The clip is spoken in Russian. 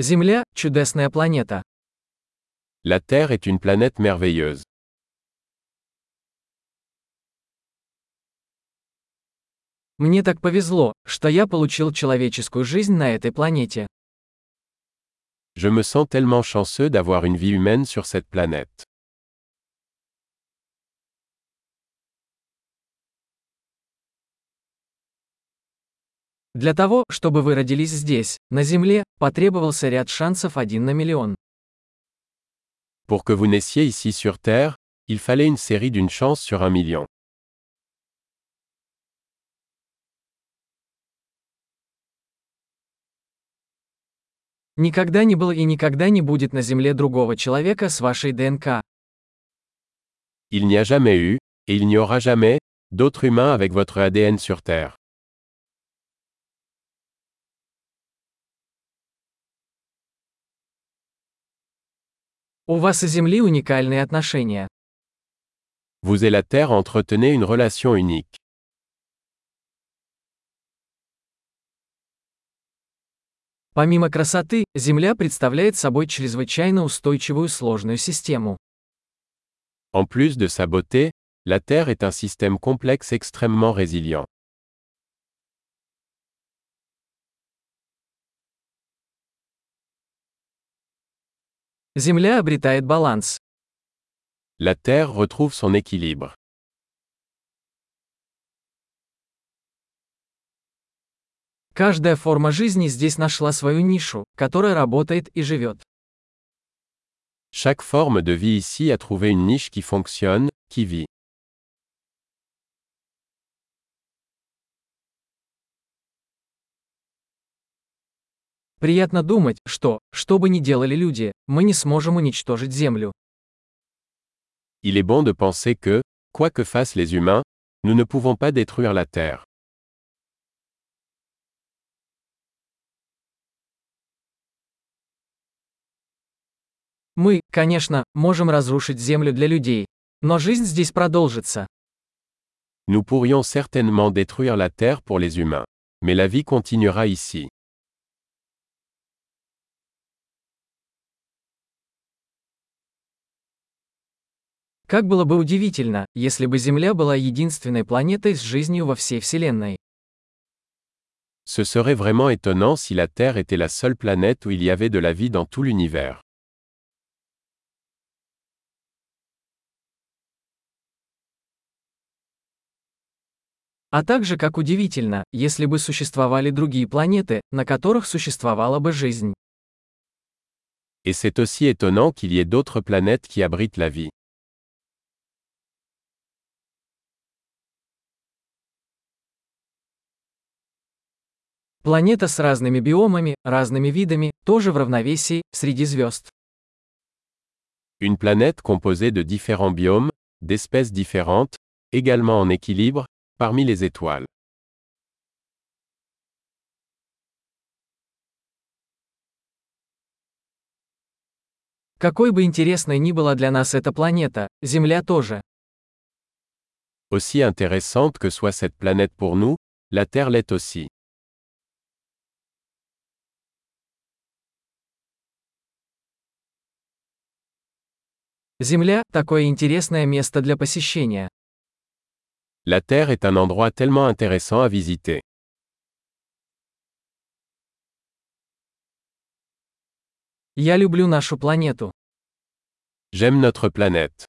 Земля – чудесная планета. La Terre est une planète merveilleuse. Мне так повезло, что я получил человеческую жизнь на этой планете. Je me sens tellement chanceux d'avoir une vie humaine sur cette planète. Для того, чтобы вы родились здесь, на Земле, потребовался ряд шансов один на миллион. Pour que vous naissiez ici sur Terre, il fallait une série d'une chance sur un million. Никогда не было и никогда не будет на Земле другого человека с вашей ДНК. Il n'y a jamais eu, et il n'y aura jamais, d'autres humains avec votre ADN sur Terre. У вас и Земли уникальные отношения. Vous et la Terre entretenez une relation unique. Помимо красоты, Земля представляет собой чрезвычайно устойчивую сложную систему. En plus de sa beauté, la Terre est un système complexe extrêmement résilient. Земля обретает баланс. La Terre retrouve son équilibre. Каждая форма жизни здесь нашла свою нишу, которая работает и живет. Chaque forme de vie ici a trouvé une niche qui fonctionne, qui vit. Приятно думать, что, что бы ни делали люди, мы не сможем уничтожить Землю. Il est bon de penser que, quoi que fassent les humains, nous ne pouvons pas détruire la Terre. Мы, конечно, можем разрушить Землю для людей. Но жизнь здесь продолжится. Nous pourrions certainement détruire la Terre pour les humains. Mais la vie continuera ici. Как было бы удивительно, если бы Земля была единственной планетой с жизнью во всей Вселенной. Ce serait vraiment étonnant si la Terre était la seule planète où il y avait de la vie dans tout l'univers. А также как удивительно, если бы существовали другие планеты, на которых существовала бы жизнь. Et c'est aussi étonnant qu'il y ait d'autres planètes qui abritent la vie. Планета с разными биомами, разными видами, тоже в равновесии, среди звезд. Une planète composée de différents biomes, d'espèces différentes, également en équilibre, parmi les étoiles. Какой бы интересной ни была для нас эта планета, Земля тоже. Aussi intéressante que soit cette planète pour nous, la Terre l'est aussi. Земля – такое интересное место для посещения. La Terre est un endroit tellement intéressant à visiter. Я люблю нашу планету. J'aime notre planète.